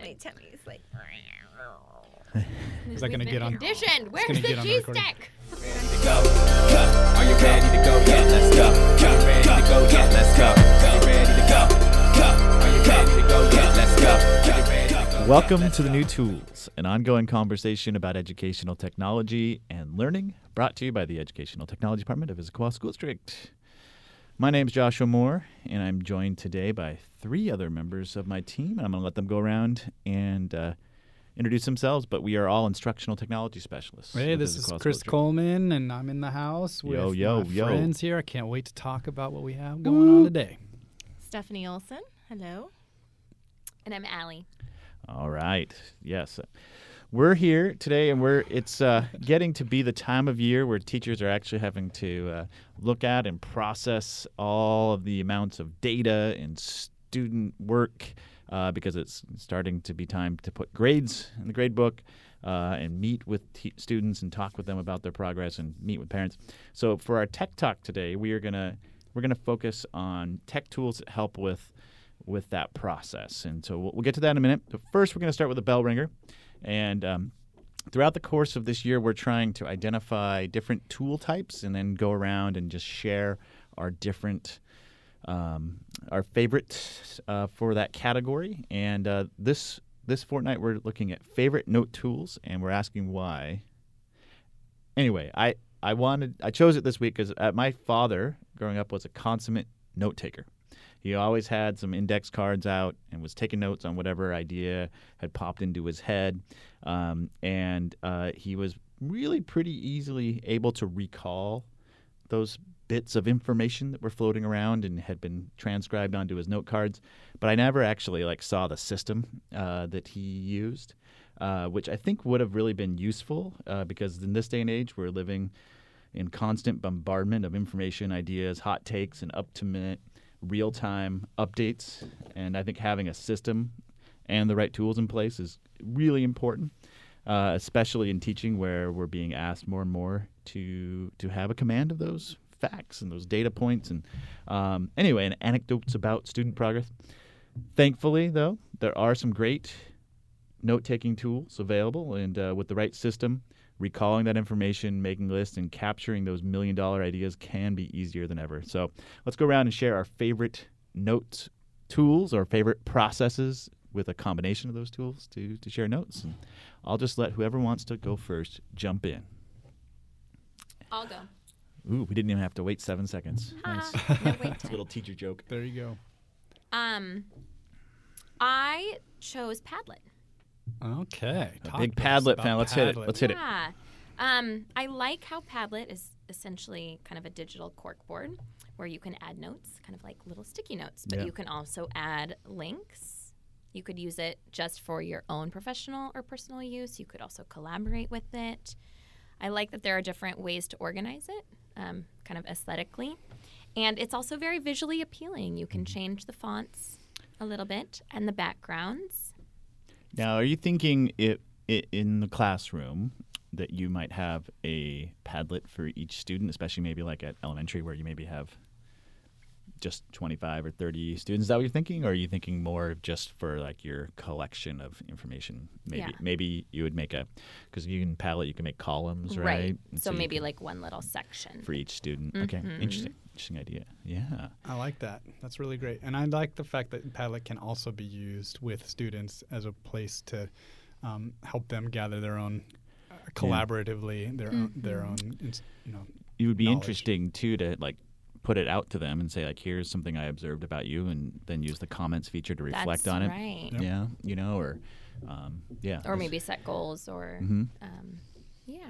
did. My tummy's like. Is that gonna get on- Conditioned. Where's gonna the get on the cheese recording. stick? go? Go. Are you ready to go? Yeah, let's go. Go. You ready to go? Yeah, let's go. Are you ready to go? Go. Are you ready to go? Yeah, let's go. Are you ready to go? Welcome to the. New Tools, an ongoing conversation about educational technology and learning, brought to you by the Educational Technology Department of Issaquah School District. My name is Joshua Moore, and I'm joined today by three other members of my team. And I'm going to let them go around and uh, introduce themselves. But we are all instructional technology specialists. Hey, this is Chris District. Coleman, and I'm in the house with Yo, yo, my yo. friends here. I can't wait to talk about what we have going on today. Stephanie Olson. Hello. And I'm Allie. All right. Yes. We're here today, and we're it's uh, getting to be the time of year where teachers are actually having to uh, look at and process all of the amounts of data and student work uh, because it's starting to be time to put grades in the grade book uh, and meet with students and talk with them about their progress and meet with parents. So for our tech talk today, we are gonna we're gonna focus on tech tools that help with with that process. And so we'll, we'll get to that in a minute. But first, we're going to start with a bell ringer. And um, throughout the course of this year, we're trying to identify different tool types and then go around and just share our different. Um, our favorite uh, for that category, and uh, this this fortnight we're looking at favorite note tools, and we're asking why. Anyway, I I wanted I chose it this week because uh, my father growing up was a consummate note taker. He always had some index cards out and was taking notes on whatever idea had popped into his head. Um, and uh, he was really pretty easily able to recall those bits of information that were floating around and had been transcribed onto his note cards. But I never actually like saw the system uh, that he used, uh, which I think would have really been useful uh, because in this day and age we're living in constant bombardment of information, ideas, hot takes, and up to minute real time updates. And I think having a system and the right tools in place is really important, uh, especially in teaching where we're being asked more and more to to have a command of those facts and those data points. And um, anyway, and anecdotes about student progress. Thankfully, though, there are some great note taking tools available, and uh, with the right system, recalling that information, making lists, and capturing those million dollar ideas can be easier than ever. So let's go around and share our favorite notes tools or favorite processes with a combination of those tools to, to share notes. And I'll just let whoever wants to go first jump in. I'll go. Ooh, we didn't even have to wait seven seconds. Nice. No wait time. Little teacher joke. There you go. Um, I chose Padlet. Okay. A big Padlet fan. Let's hit it. Let's hit it. Yeah. Um, I like how Padlet is essentially kind of a digital corkboard where you can add notes, kind of like little sticky notes, but Yeah. you can also add links. You could use it just for your own professional or personal use. You could also collaborate with it. I like that there are different ways to organize it, um, kind of aesthetically. And it's also very visually appealing. You can change the fonts a little bit and the backgrounds. Now, are you thinking it, it in the classroom that you might have a Padlet for each student, especially maybe like at elementary where you maybe have just 25 or 30 students? Is that what you're thinking? Or are you thinking more just for like your collection of information? Maybe Yeah. maybe you would make a, because you can Padlet, you can make columns, right? And So, you maybe like one little section. for each student. Okay, Mhm. interesting. Interesting idea. Yeah. I like that. That's really great. And I like the fact that Padlet can also be used with students as a place to um, help them gather their own uh, collaboratively their own their own you know it would be knowledge. interesting too to like put it out to them and say like here's something i observed about you and then use the comments feature to reflect That's on it right. Yep. yeah you know or um, yeah Or maybe set goals or, Mhm. um, yeah.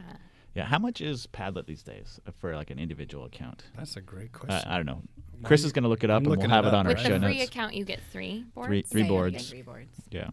Yeah how much is padlet these days for like an individual account that's a great uh, question. i don't know chris is going to look it up I'm and we'll have it it up on our With show the free notes account, you get three boards. Three- three Yeah, boards. three boards. yeah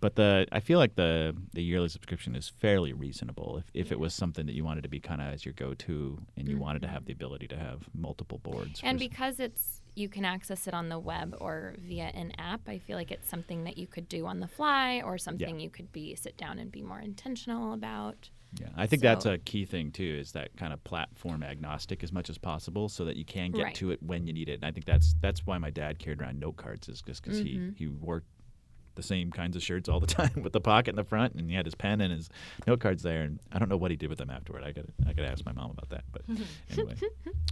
but the I feel like the the yearly subscription is fairly reasonable if, if it was something that you wanted to be kind of as your go to and you wanted to have the ability to have multiple boards. And for s- because it's you can access it on the web or via an app, I feel like it's something that you could do on the fly or something you could be sit down and be more intentional about. Yeah, I think that's a key thing too. Is that kind of platform agnostic as much as possible, so that you can get Right. to it when you need it. And I think that's that's why my dad carried around note cards, is just because Mm-hmm. he he worked the same kinds of shirts all the time with the pocket in the front, and he had his pen and his note cards there. And I don't know what he did with them afterward. I got I got to ask my mom about that. But anyway,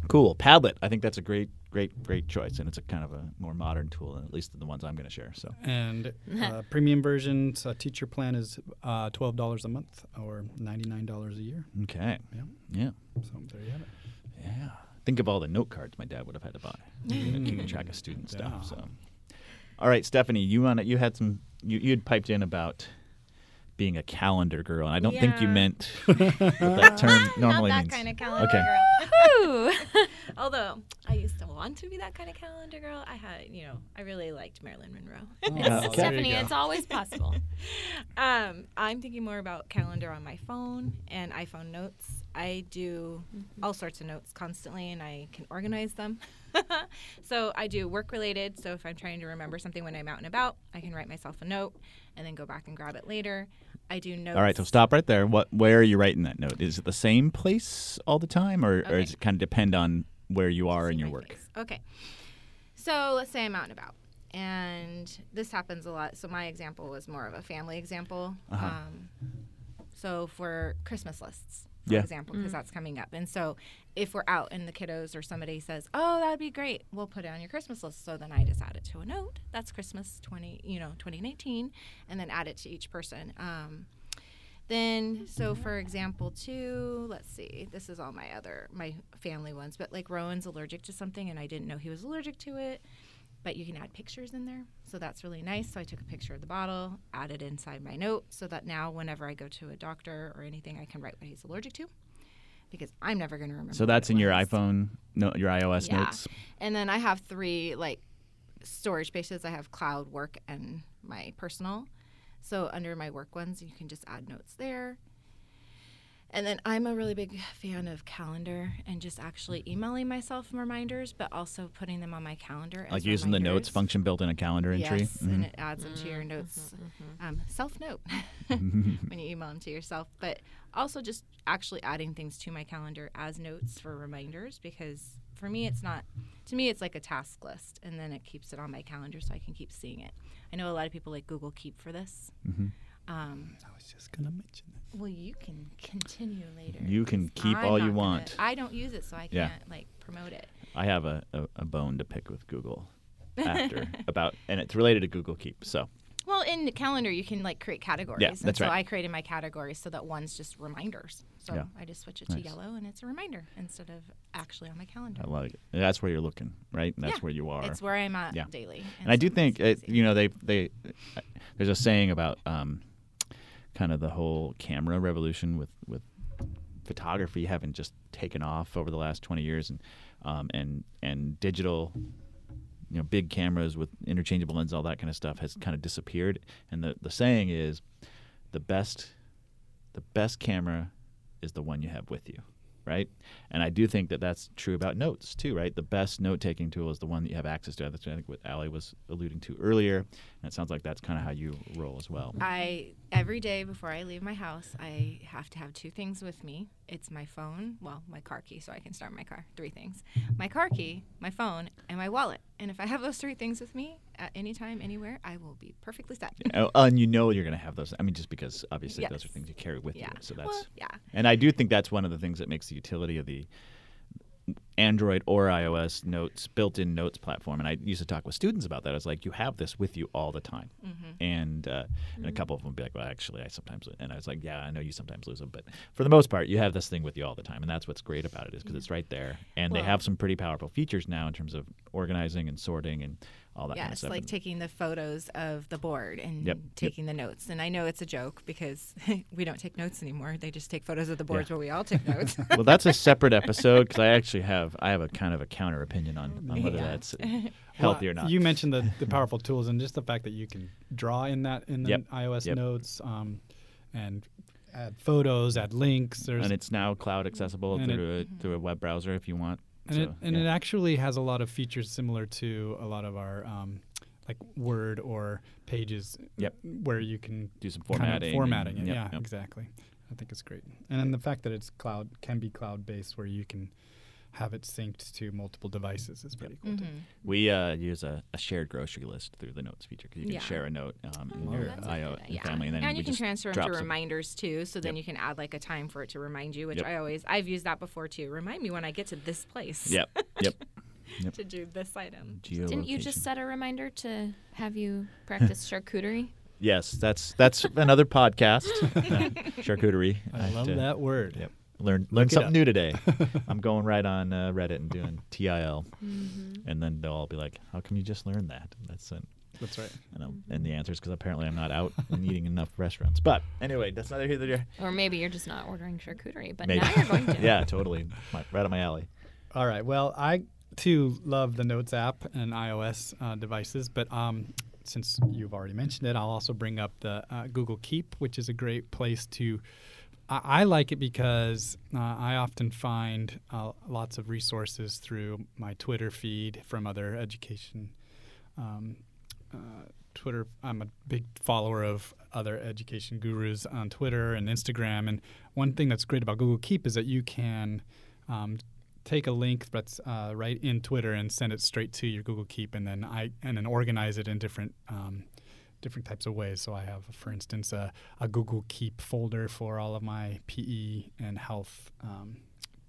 cool. Padlet. I think that's a great, great, great choice, and it's a kind of a more modern tool, at least than the ones I'm going to share. So And uh, premium version uh, teacher plan is uh, twelve dollars a month or ninety nine dollars a year. okay, Yeah. yeah, So there you have it. yeah. Think of all the note cards my dad would have had to buy, keeping track of student stuff. Yeah. So, all right, Stephanie, you on you had some you you had piped in about being a calendar girl, and I don't think you meant what that term normally Not that means. kind of calendar Okay. girl. Although I used to want to be that kind of calendar girl, I had, you know, I really liked Marilyn Monroe. Oh, there you Stephanie, it's always possible. um, I'm thinking more about calendar on my phone and iPhone notes. I do all sorts of notes constantly, and I can organize them. so I do work related. So if I'm trying to remember something when I'm out and about, I can write myself a note and then go back and grab it later. I do notes. All right, so stop right there. What where are you writing that note? Is it the same place all the time, or, or does it kind of depend on where you are in your work? face. Okay. So let's say I'm out and about. And this happens a lot. So my example was more of a family example. Uh-huh. Um, so for Christmas lists, for Yeah. example, because that's coming up. And so if we're out and the kiddos or somebody says, "Oh, that'd be great," we'll put it on your Christmas list. So then I just add it to a note. That's Christmas 20, you know, 2019, and then add it to each person. Um, then, so for example, too, let's see, this is all my other, my family ones, but like Rowan's allergic to something and I didn't know he was allergic to it, but you can add pictures in there. So that's really nice. So I took a picture of the bottle, added inside my note so that now whenever I go to a doctor or anything, I can write what he's allergic to because I'm never going to remember. So that's in your iPhone, no, your iOS Yeah. notes. And then I have three like storage spaces. I have cloud, work, and my personal. So under my work ones, you can just add notes there. And then I'm a really big fan of calendar and just actually emailing myself reminders, but also putting them on my calendar. Like as using the notes function built in a calendar entry. Yes, Mhm. and it adds them to your notes. Um, self note when you email them to yourself, but also just actually adding things to my calendar as notes for reminders because for me it's not to me it's like a task list and then it keeps it on my calendar so I can keep seeing it. I know a lot of people like Google Keep for this. Mhm. Um, I was just gonna mention that. well, you can continue later. You can keep I'm all you not gonna- want. I don't use it, so I can't like promote it. I have a, a, a bone to pick with Google after about, and it's related to Google Keep. So Well, in the calendar, you can like create categories. and that's so right. I created my categories so that one's just reminders. So Yeah. I just switch it to yellow, and it's a reminder instead of actually on my calendar. I like it. That's where you're looking, right? That's Yeah, where you are. It's where I'm at Yeah. daily. and I do think it, you know they they uh, there's a saying about um, kind of the whole camera revolution with with photography having just taken off over the last 20 years and um, and and digital you know big cameras with interchangeable lens all that kind of stuff has kind of disappeared. And the the saying is the best the best camera is the one you have with you right and i do think that that's true about notes too right the best note taking tool is the one that you have access to that's i think what Allie was alluding to earlier and it sounds like that's kind of how you roll as well I every day before I leave my house, I have to have two things with me. It's my phone, well, my car key, so I can start my car. Three things: my car key, my phone, and my wallet. And if I have those three things with me at any time, anywhere, I will be perfectly set. Oh, and you know you're going to have those i mean just because obviously those are things you carry with Yeah. you so that's Well, yeah. And I do think that's one of the things that makes the utility of the Android or iOS notes built-in notes platform. And I used to talk with students about that. I was like, you have this with you all the time. Mm-hmm. And uh, and a mm-hmm. couple of them would be like, well, actually, I sometimes. And I was like, yeah, I know you sometimes lose them, but for the most part, you have this thing with you all the time. And that's what's great about it is because it's mm. right there. And they have some pretty powerful features now in terms of organizing and sorting and all that Yeah, kind of stuff. like And- taking the photos of the board and Yep, yep. taking the notes. And I know it's a joke because we don't take notes anymore. They just take photos of the boards where we all take notes. well, that's a separate episode because I actually have I have a kind of a counter opinion on, on whether Yeah. that's healthy or not. You mentioned the, the powerful tools and just the fact that you can draw in that in the Yep. iOS Yep. notes um, and add photos, add links. There's and it's now cloud accessible And it- through a, through a web browser if you want. And it and yeah. it actually has a lot of features similar to a lot of our um, like Word or Pages. Yep. Where you can do some kind formatting. and- formatting it. yep, yeah, yep. exactly. I think it's great, and then the fact that it's cloud can be cloud based, where you can have it synced to multiple devices is pretty cool. too. Mhm. We uh, use a, a shared grocery list through the notes feature because you can Yeah. share a note um, in Oh, your IO good in family, and then and you can transfer them drop to some- reminders too so then Yep. you can add like a time for it to remind you which Yep. i always i've used that before too remind me when i get to this place Yep. Yep. to do this item Didn't you just set a reminder to have you practice charcuterie? Yes, that's that's another podcast. uh, charcuterie. I have love to that word. Yep. Learn learn something up. new today. I'm going right on uh, Reddit and doing TIL, Mm-hmm. and then they'll all be like, "How come you just learned that?" That's it. That's right. And, I'll- and the answer is because apparently I'm not out and eating enough restaurants. But anyway, that's neither here nor there. Or maybe you're just not ordering charcuterie, but Maybe. now you're going to. yeah, totally. My, right up my alley. All right. Well, I too love the Notes app and iOS uh, devices, but um, since you've already mentioned it, I'll also bring up the uh, Google Keep, which is a great place to. I, I like it because uh, I often find uh, lots of resources through my Twitter feed from other education. Um, uh, Twitter. I'm a big follower of other education gurus on Twitter and Instagram. And one thing that's great about Google Keep is that you can um, take a link that's uh, right in Twitter and send it straight to your Google Keep, and then I and then organize it in different um, different types of ways. So I have, for instance, a, a Google Keep folder for all of my PE and health um,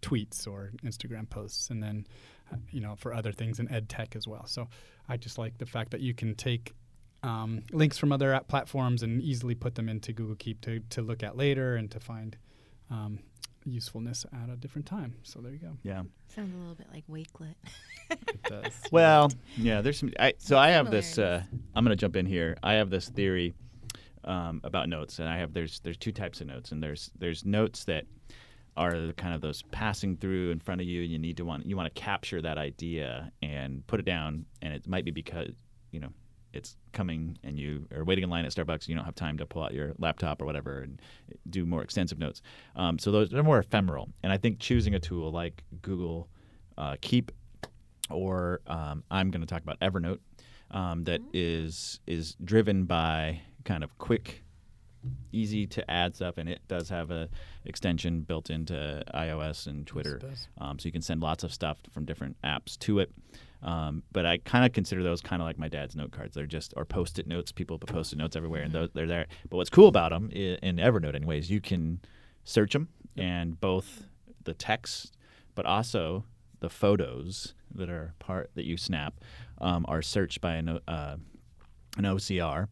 tweets or Instagram posts, and then uh, you know for other things in ed tech as well. So I just like the fact that you can take um, links from other platforms and easily put them into Google Keep to, to look at later and to find um, usefulness at a different time. So there you go. Yeah. sounds a little bit like wakelet It does. Well, yeah. There's some. I, so I have this. Uh, I'm going to jump in here. I have this theory um, about notes, and I have there's there's two types of notes, and there's there's notes that are the kind of those passing through in front of you, and you need to want you want to capture that idea and put it down, and it might be because you know it's coming and you are waiting in line at Starbucks, you don't have time to pull out your laptop or whatever and do more extensive notes. Um, so those are more ephemeral, and I think choosing a tool like Google uh, Keep or um, I'm going to talk about Evernote um, that is is driven by kind of quick, easy to add stuff, and it does have a extension built into iOS and Twitter, um, so you can send lots of stuff from different apps to it. Um, but I kind of consider those kind of like my dad's note cards. They're just or post-it notes. People put post-it notes everywhere, and those, they're there. But what's cool about them in Evernote, anyways, you can search them, and both the text, but also the photos that are part that you snap um, are searched by an, uh, an OCR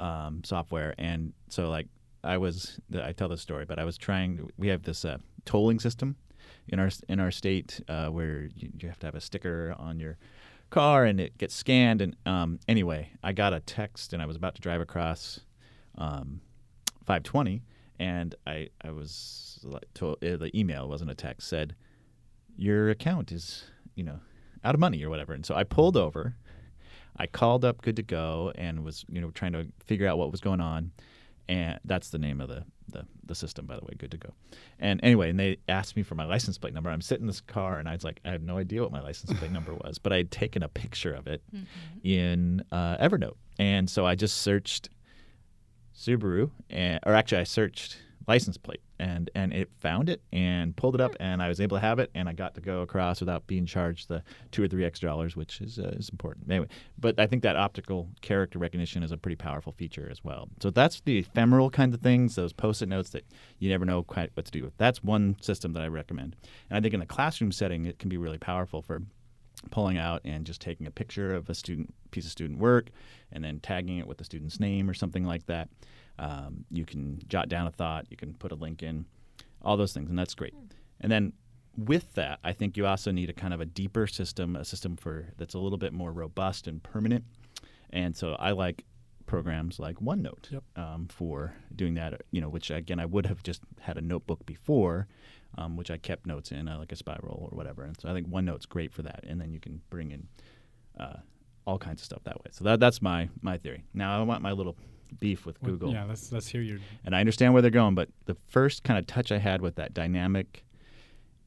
um, software. And so, like, I was, I tell this story, but I was trying. We have this uh, tolling system in our in our state uh, where you, you have to have a sticker on your car and it gets scanned. And um, anyway, I got a text and I was about to drive across um, 520, and I I was told, uh, the email wasn't a text said your account is you know out of money or whatever. And so I pulled over. I called up Good to Go and was you know trying to figure out what was going on, and that's the name of the the, the system by the way, Good to Go. And anyway, and they asked me for my license plate number. I'm sitting in this car and I was like, I had no idea what my license plate number was, but I had taken a picture of it in uh, Evernote, and so I just searched Subaru, and, or actually I searched license plate and and it found it and pulled it up and I was able to have it and I got to go across without being charged the two or three extra dollars, which is uh, is important. Anyway, but I think that optical character recognition is a pretty powerful feature as well. So that's the ephemeral kind of things, those post-it notes that you never know quite what to do with. That's one system that I recommend, and I think in the classroom setting it can be really powerful for pulling out and just taking a picture of a student piece of student work and then tagging it with the student's name or something like that. Um, you can jot down a thought, you can put a link in, all those things, and that's great. And then with that, I think you also need a kind of a deeper system, a system for that's a little bit more robust and permanent. And so I like programs like OneNote Yep. um, for doing that. You know, which again I would have just had a notebook before, um, which I kept notes in, uh, like a spiral or whatever. And so I think OneNote's great for that. And then you can bring in uh, all kinds of stuff that way. So that, that's my my theory. Now I want my little beef with Well, Google Yeah, let's let's hear your. and I understand where they're going, but the first kind of touch I had with that dynamic,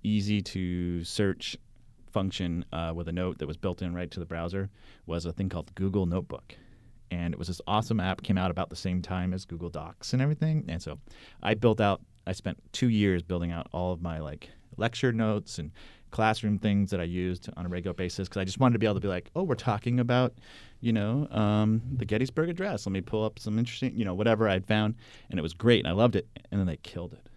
easy to search function uh, with a note that was built in right to the browser was a thing called Google Notebook. And it was this awesome app, came out about the same time as Google Docs and everything. And so I built out, I spent two years building out all of my like lecture notes and classroom things that I used on a regular basis because I just wanted to be able to be like, oh, we're talking about, you know, um, the Gettysburg Address. Let me pull up some interesting, you know, whatever I'd found, and it was great, and I loved it. And then they killed it.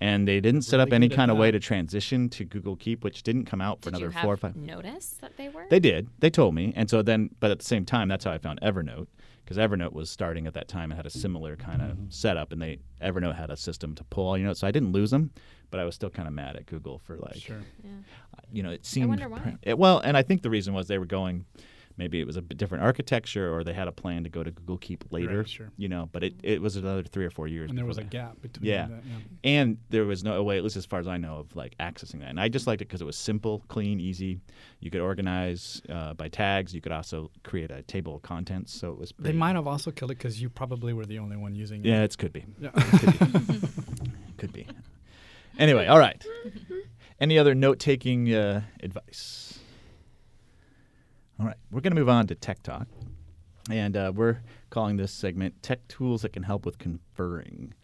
And they didn't set Really up any kind of way to transition to Google Keep, which didn't come out for Did another four or five. notice that they were? They did. They told me. And so then, but at the same time, that's how I found Evernote because Evernote was starting at that time and had a similar kind of Mm-hmm. setup. And they Evernote had a system to pull all your notes. So I didn't lose them, but I was still kind of mad at Google for like, Sure. Yeah. you know, it seemed. wonder why. it- well, and I think the reason was they were going. Maybe it was a different architecture, or they had a plan to go to Google Keep later. Right, sure. You know, but it, it was another three or four years. And there before was a gap between Yeah. that. Yeah. And there was no way, at least as far as I know, of like accessing that. And I just liked it because it was simple, clean, easy. You could organize uh, by tags. You could also create a table of contents. So it was. They might have also killed it because you probably were the only one using it. Yeah, it. it could be. Yeah. Could be. Anyway, all right. Any other note-taking uh, advice? All right, we're going to move on to tech talk, and uh, we're calling this segment "Tech Tools That Can Help with Conferring."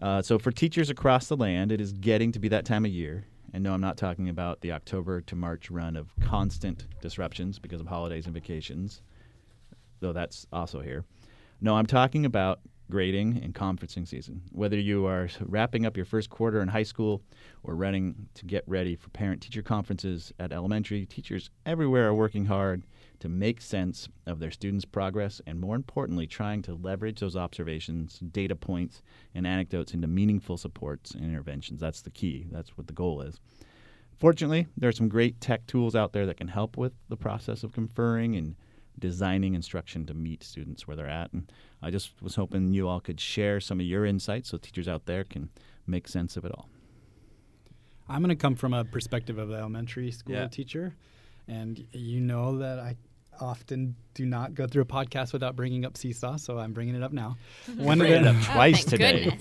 Uh, so, for teachers across the land, it is getting to be that time of year. And no, I'm not talking about the October to March run of constant disruptions because of holidays and vacations, though that's also here. No, I'm talking about grading and conferencing season. Whether you are wrapping up your first quarter in high school or running to get ready for parent teacher conferences at elementary, teachers everywhere are working hard to make sense of their students' progress and, more importantly, trying to leverage those observations, data points, and anecdotes into meaningful supports and interventions. That's the key. That's what the goal is. Fortunately, there are some great tech tools out there that can help with the process of conferring and designing instruction to meet students where they're at. And I just was hoping you all could share some of your insights so teachers out there can make sense of it all. I'm going to come from a perspective of the elementary school Yeah. teacher, and you know that I often do not go through a podcast without bringing up Seesaw, so I'm bringing it up now. One of it up twice thank today,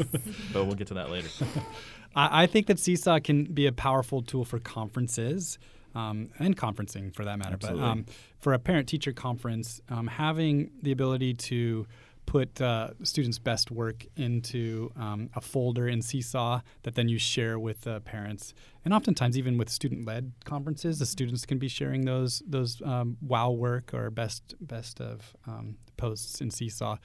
but we'll get to that later. I, I think that Seesaw can be a powerful tool for conferences um, and conferencing for that matter. Absolutely. But um, for a parent teacher conference, um, having the ability to put uh, students' best work into um, a folder in Seesaw that then you share with the parents, and oftentimes even with student-led conferences, the students can be sharing those those um, wow work or best best of um, posts in Seesaw.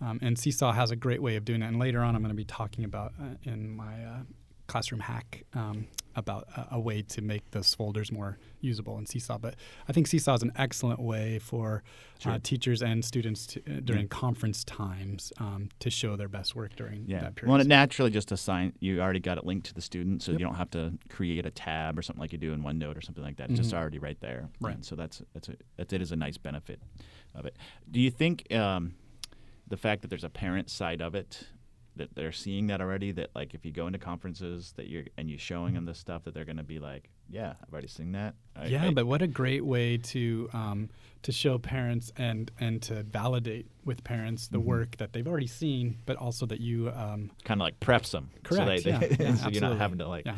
Um, and Seesaw has a great way of doing that. And later on, I'm going to be talking about uh, in my uh, classroom hack um, about a, a way to make those folders more usable in Seesaw. But I think Seesaw is an excellent way for Sure. uh, teachers and students to, uh, during conference times um, to show their best work during Yeah. that period. Well, it naturally just assign you already got it linked to the student, so Yep. you don't have to create a tab or something like you do in OneNote or something like that. It's just Mhm. already right there. Right. And so that's that's a, that's it is a nice benefit of it. Do you think um, the fact that there's a parent side of it that they're seeing that already that like if you go into conferences that you're and you're showing them this stuff that they're going to be like, yeah, I've already seen that. I- yeah, I- but what a great way to um, to show parents and and to validate with parents the Mhm. work that they've already seen, but also that you um, kind of like preps them. Correct, So, they, they, yeah, so you're not having to like yeah.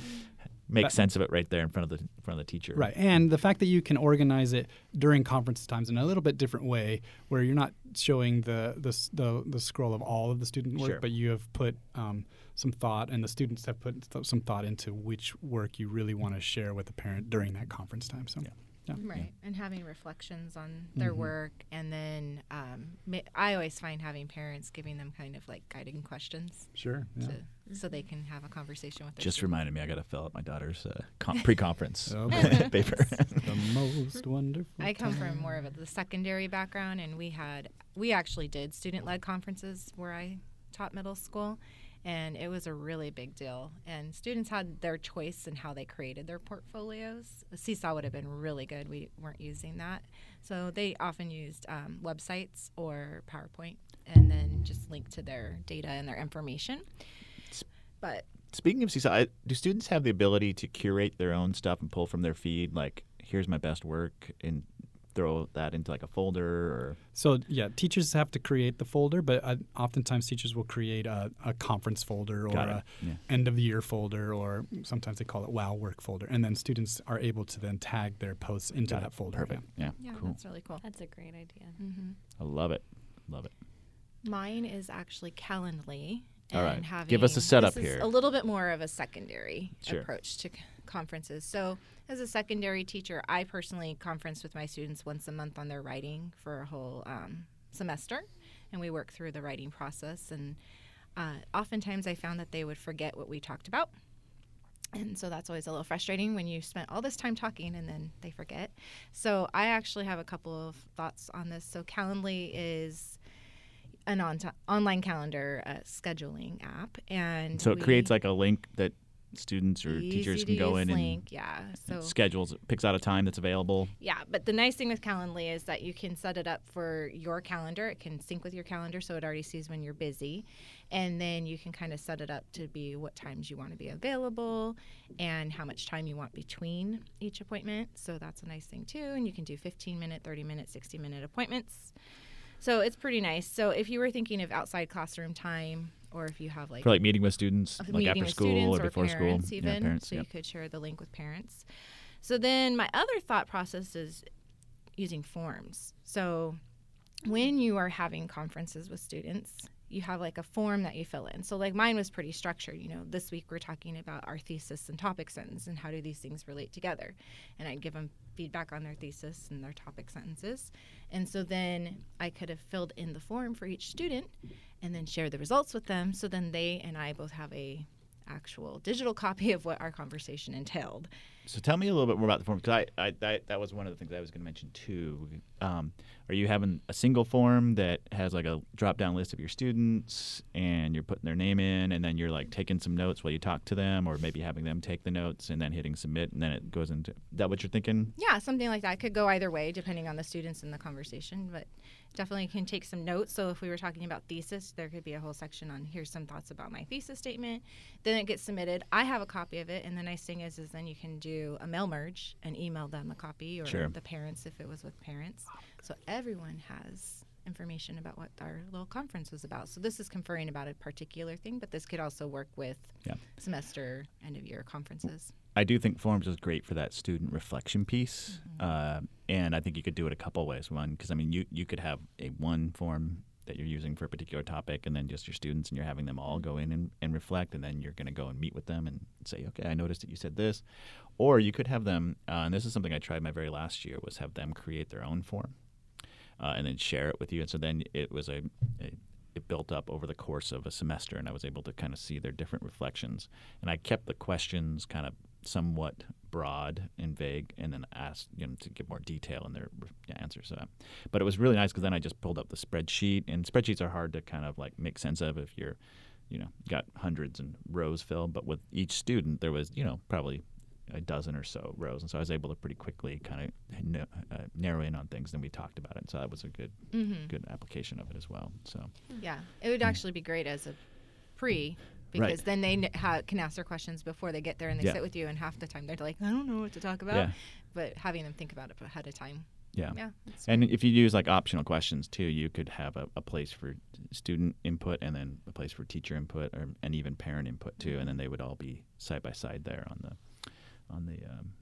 Make That- sense of it right there in front of the in front of the teacher. Right. And the fact that you can organize it during conference times in a little bit different way, where you're not showing the the, the, the scroll of all of the student work, Sure. but you have put um, some thought, and the students have put th- some thought into which work you really want to share with the parent during that conference time. So, Yeah. yeah. Right, and having reflections on their Mhm. work, and then um, ma- I always find having parents giving them kind of like guiding questions Sure. Yeah. to, so they can have a conversation with their Just students. reminded me, I got to fill out my daughter's uh, con- pre-conference Oh, paper. the most wonderful. I come from more of a, the secondary background, and we had we actually did student-led conferences where I taught middle school, and it was a really big deal. And students had their choice in how they created their portfolios. Seesaw would have been really good. We weren't using that, so they often used um, websites or PowerPoint, and then just link to their data and their information. But Speaking of Seesaw, do students have the ability to curate their own stuff and pull from their feed? Like, here's my best work, and throw that into like a folder or So yeah, teachers have to create the folder, but uh, oftentimes teachers will create a, a conference folder or Got a Yeah. end of the year folder, or sometimes they call it WOW work folder, and then students are able to then tag their posts into Got that it. folder. Perfect. Yeah. yeah, Cool. that's really cool. That's a great idea. Mm-hmm. I love it. Love it. Mine is actually Calendly, All right. Give us a setup here. A little bit more of a secondary Sure. approach to conferences. So, as a secondary teacher, I personally conference with my students once a month on their writing for a whole um, semester, and we work through the writing process. And uh, oftentimes, I found that they would forget what we talked about. And so that's always a little frustrating when you spent all this time talking and then they forget. So I actually have a couple of thoughts on this. So Calendly is an on online calendar uh, scheduling app, and So it creates like a link that students or teachers can go in and yeah. So schedules, picks out a time that's available. yeah, but the nice thing with Calendly is that you can set it up for your calendar. It can sync with your calendar, so it already sees when you're busy, and then you can kind of set it up to be what times you want to be available and how much time you want between each appointment. So that's a nice thing too. And you can do 15 minute, 30 minute, 60 minute appointments. So it's pretty nice. So if you were thinking of outside classroom time, or if you have like For like meeting with students, like after school students or before school. even. yeah, parents. so yeah. you could share the link with parents. So then my other thought process is using forms. So when you are having conferences with students, you have like a form that you fill in. So like mine was pretty structured. You know, this week we're talking about our thesis and topic sentence and how do these things relate together. And I'd give them feedback on their thesis and their topic sentences. And so then I could have filled in the form for each student and then share the results with them. So then they and I both have a actual digital copy of what our conversation entailed. So tell me a little bit more about the form because I, I that, that was one of the things I was going to mention too. Um, are you having a single form that has like a drop down list of your students and you're putting their name in and then you're like taking some notes while you talk to them or maybe having them take the notes and then hitting submit and then it goes into is that what you're thinking? Yeah, something like that could go either way depending on the students in the conversation, but definitely can take some notes. So if we were talking about thesis, there could be a whole section on here's some thoughts about my thesis statement. Then it gets submitted. I have a copy of it, and the nice thing is, is then you can do a mail merge and email them a copy, or Sure. the parents if it was with parents. So everyone has information about what our little conference was about. So this is conferring about a particular thing, but this could also work with Yeah. semester end of year conferences. I do think forms is great for that student reflection piece, uh, and I think you could do it a couple ways. One, because I mean, you you could have a one form that you're using for a particular topic, and then just your students, and you're having them all go in and, and reflect, and then you're going to go and meet with them and say, okay, I noticed that you said this, or you could have them, uh, and this is something I tried my very last year, was have them create their own form, uh, and then share it with you, and so then it was a, a it built up over the course of a semester, and I was able to kind of see their different reflections. And I kept the questions kind of somewhat broad and vague, and then asked you know to give more detail in their answers. Uh, but it was really nice because then I just pulled up the spreadsheet, and spreadsheets are hard to kind of like make sense of if you're, you know, got hundreds and rows filled. But with each student, there was you know probably a dozen or so rows, and so I was able to pretty quickly kind of na- uh, narrow in on things. Then we talked about it, so that was a good Mm-hmm. good application of it as well. So. Yeah, it would actually be great as a pre because Right. then they ha- can ask their questions before they get there and they Yeah. sit with you, and half the time they're like, I don't know what to talk about. Yeah. But having them think about it ahead of time. Yeah. Yeah. And great. if you use like optional questions too, you could have a, a place for student input and then a place for teacher input or, and even parent input too, and then they would all be side by side there on the on the um,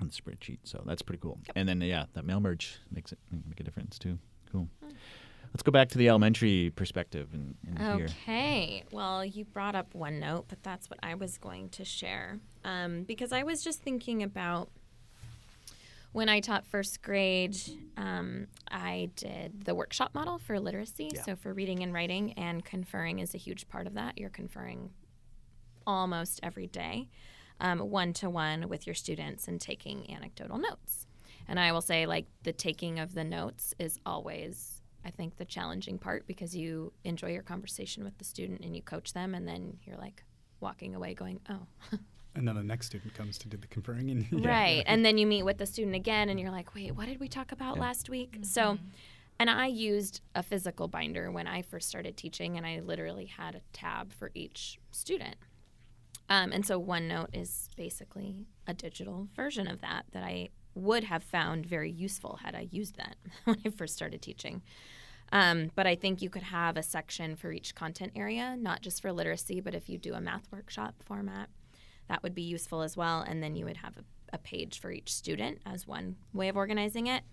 on the spreadsheet. So that's pretty cool. And then yeah, that mail merge makes it make a difference too. Cool. Let's go back to the elementary perspective and, and here. Okay. Well, you brought up OneNote, but that's what I was going to share. Um, because I was just thinking about when I taught first grade, um, I did the workshop model for literacy. Yeah. So for reading and writing, and conferring is a huge part of that. You're conferring almost every day, one to one with your students and taking anecdotal notes. And I will say, like, the taking of the notes is always, I think, the challenging part because you enjoy your conversation with the student and you coach them, and then you're like walking away going, oh. And then the next student comes to do the conferring. And Right. And then you meet with the student again and you're like, wait, what did we talk about Yeah. last week? So, and I used a physical binder when I first started teaching, and I literally had a tab for each student. Um, and so OneNote is basically a digital version of that that I would have found very useful had I used that when I first started teaching. Um, but I think you could have a section for each content area, not just for literacy, but if you do a math workshop format, that would be useful as well. And then you would have a, a page for each student as one way of organizing it.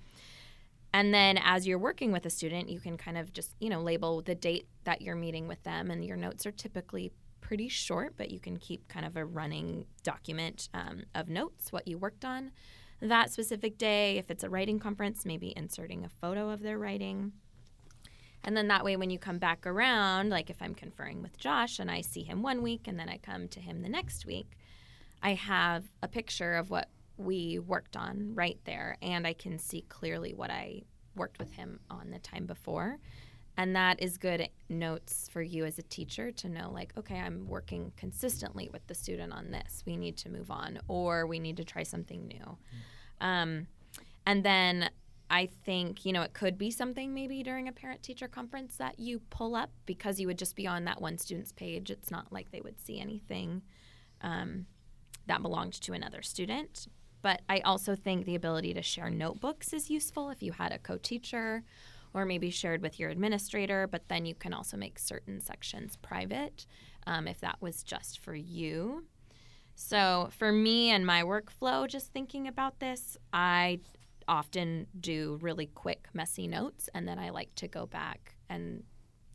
And then as you're working with a student, you can kind of just, you know, label the date that you're meeting with them. And your notes are typically pretty short, but you can keep kind of a running document um, of notes, what you worked on that specific day. If it's a writing conference, maybe inserting a photo of their writing. And then that way, when you come back around, like if I'm conferring with Josh and I see him one week and then I come to him the next week, I have a picture of what we worked on right there. And I can see clearly what I worked with him on the time before. And that is good notes for you as a teacher to know, like, okay, I'm working consistently with the student on this. We need to move on, or we need to try something new. Um, and then I think, you know, it could be something maybe during a parent teacher conference that you pull up because you would just be on that one student's page. It's not like they would see anything um, that belonged to another student. But I also think the ability to share notebooks is useful if you had a co teacher or maybe shared with your administrator, but then you can also make certain sections private um, if that was just for you. So, for me and my workflow, just thinking about this, I often do really quick, messy notes, and then I like to go back and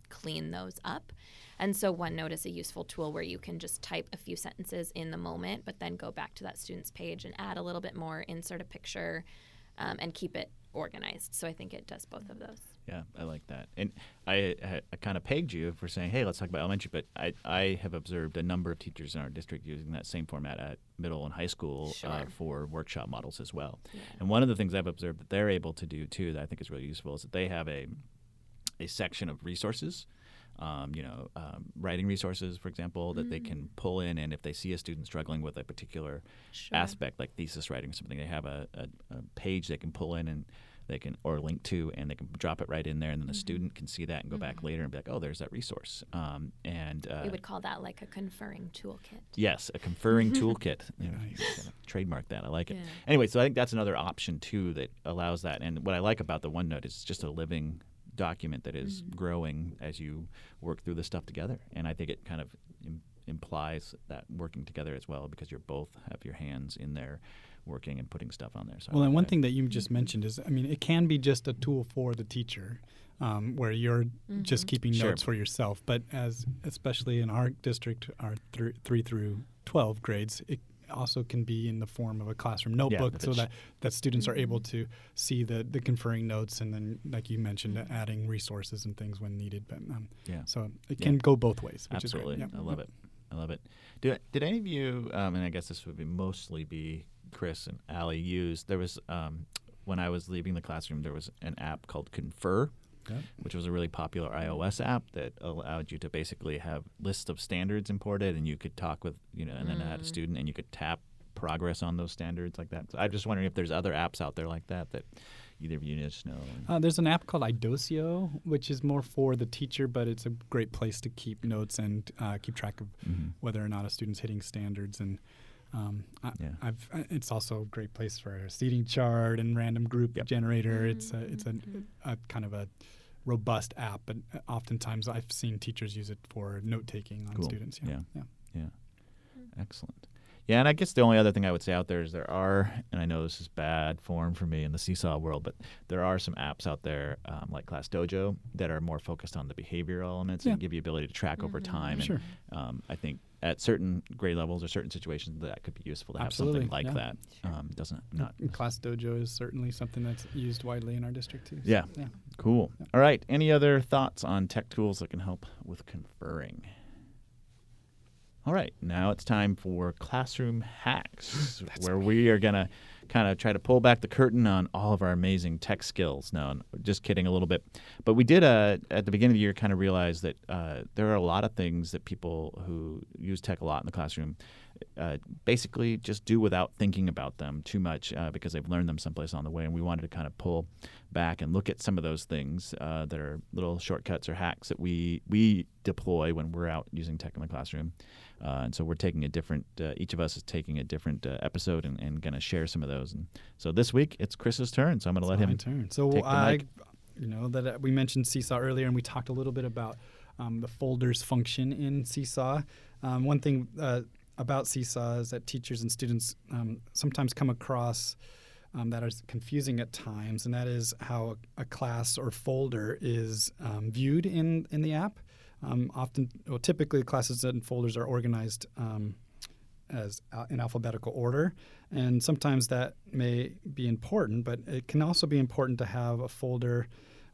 clean those up. And so, OneNote is a useful tool where you can just type a few sentences in the moment, but then go back to that student's page and add a little bit more, insert a picture, um, and keep it organized. So I think it does both of those. Yeah, I like that. And I, I, I kind of pegged you for saying, hey, let's talk about elementary, but I, I have observed a number of teachers in our district using that same format at middle and high school uh, Sure. uh, for workshop models as well. Yeah. And one of the things I've observed that they're able to do too that I think is really useful is that they have a, a section of resources. Um, you know, um, writing resources, for example, that they can pull in, and if they see a student struggling with a particular Sure. aspect, like thesis writing or something, they have a, a, a page they can pull in and they can or link to, and they can drop it right in there, and then the student can see that and go back later and be like, oh, there's that resource. Um, and uh, we would call that like a conferring toolkit. Yes, a conferring toolkit. You know, trademark that. I like it. Yeah. Anyway, so I think that's another option too that allows that. And what I like about the OneNote is it's just a living document that is growing as you work through the stuff together. And I think it kind of Im- implies that working together as well because you're both have your hands in there working and putting stuff on there. So Well, and one that. thing that you just mentioned is, I mean, it can be just a tool for the teacher, um, where you're just keeping Sure. notes for yourself. But as, especially in our district, our thr three through twelve grades, it also can be in the form of a classroom notebook, if so that that students are able to see the the conferring notes, and then, like you mentioned, adding resources and things when needed. But um, Yeah. so it Yeah. can go both ways, which Absolutely, is great. I love it. I love it. Did, did any of you, um, and I guess this would be mostly be Chris and Allie, used, There was um, when I was leaving the classroom, there was an app called Confer, which was a really popular iOS app that allowed you to basically have lists of standards imported, and you could talk with you know, and then add a student, and you could tap progress on those standards like that. So I'm just wondering if there's other apps out there like that that either of you just know. Uh, there's an app called iDoceo, which is more for the teacher, but it's a great place to keep notes and uh, keep track of Mhm. whether or not a student's hitting standards. And um, I, Yeah. I've, uh, it's also a great place for a seating chart and random group Yep. generator. It's a, it's a, a kind of a robust app, but uh, oftentimes I've seen teachers use it for note taking on Cool. students. Yeah. yeah. Yeah. Excellent. Yeah, and I guess the only other thing I would say out there is there are, and I know this is bad form for me in the seesaw world, but there are some apps out there um, like Class Dojo that are more focused on the behavioral elements Yeah. and give you ability to track over time. Sure. And um, I think at certain grade levels or certain situations that could be useful to have Absolutely, something like yeah. that. Um, doesn't not Class Dojo is certainly something that's used widely in our district too. so, Yeah. yeah. Cool. All right. Any other thoughts on tech tools that can help with conferring? All right. Now it's time for classroom hacks, where we are going to kind of try to pull back the curtain on all of our amazing tech skills. No, just kidding a little bit. But we did, uh, at the beginning of the year, kind of realize that uh, there are a lot of things that people who use tech a lot in the classroom uh, basically just do without thinking about them too much uh, because they've learned them someplace on the way. And we wanted to kind of pull back and look at some of those things uh, that are little shortcuts or hacks that we we deploy when we're out using tech in the classroom. Uh, and so we're taking a different. Uh, each of us is taking a different uh, episode and, and going to share some of those. And so this week it's Chris's turn. So I'm going to let him. turn. So I, you know, that we mentioned Seesaw earlier, and we talked a little bit about um, the folders function in Seesaw. Um, one thing uh, about seesaws that teachers and students um, sometimes come across um, that is confusing at times, and that is how a, a class or folder is um, viewed in, in the app. Um, often, well, typically, classes and folders are organized um, as uh, in alphabetical order, and sometimes that may be important, but it can also be important to have a folder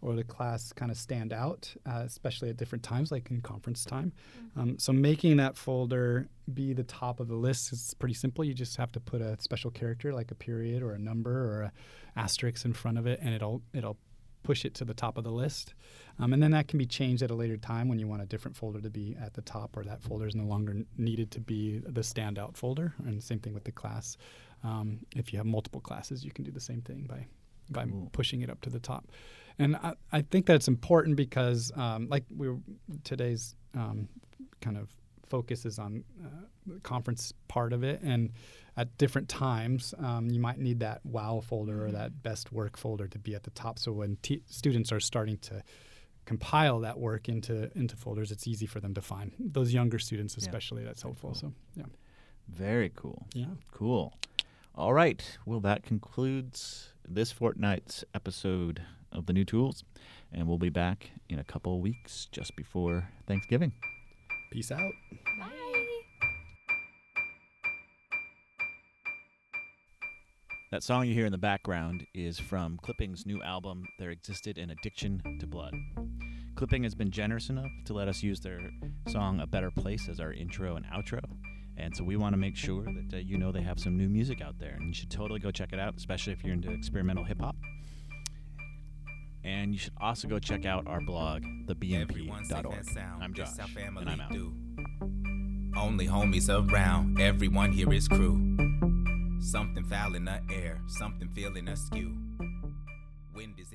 or the class kind of stand out, uh, especially at different times, like in conference time. Um, so making that folder be the top of the list is pretty simple. You just have to put a special character like a period or a number or a asterisk in front of it, and it'll it'll push it to the top of the list. Um, and then that can be changed at a later time when you want a different folder to be at the top, or that folder is no longer needed to be the standout folder. And same thing with the class. Um, if you have multiple classes, you can do the same thing by by Cool. pushing it up to the top. And I, I think that's important because, um, like we were, today's um, kind of focus is on uh, the conference part of it, and at different times, um, you might need that WOW folder or that best work folder to be at the top. So when t- students are starting to compile that work into into folders, it's easy for them to find. Those younger students, Yeah. especially, that's helpful. cool. So yeah, Very cool. yeah. Cool. All right. Well, that concludes this fortnight's episode of the new tools, and we'll be back in a couple weeks just before Thanksgiving. Peace out. Bye. That song you hear in the background is from Clipping's new album, There Existed an Addiction to Blood. Clipping has been generous enough to let us use their song A Better Place as our intro and outro. And so we want to make sure that uh, you know they have some new music out there, and you should totally go check it out, especially if you're into experimental hip hop. And you should also go check out our blog, thebnp.org. I'm Josh, and I'm out. do. Only homies around. Everyone here is crew. Something foul in the air. Something feeling askew. Wind is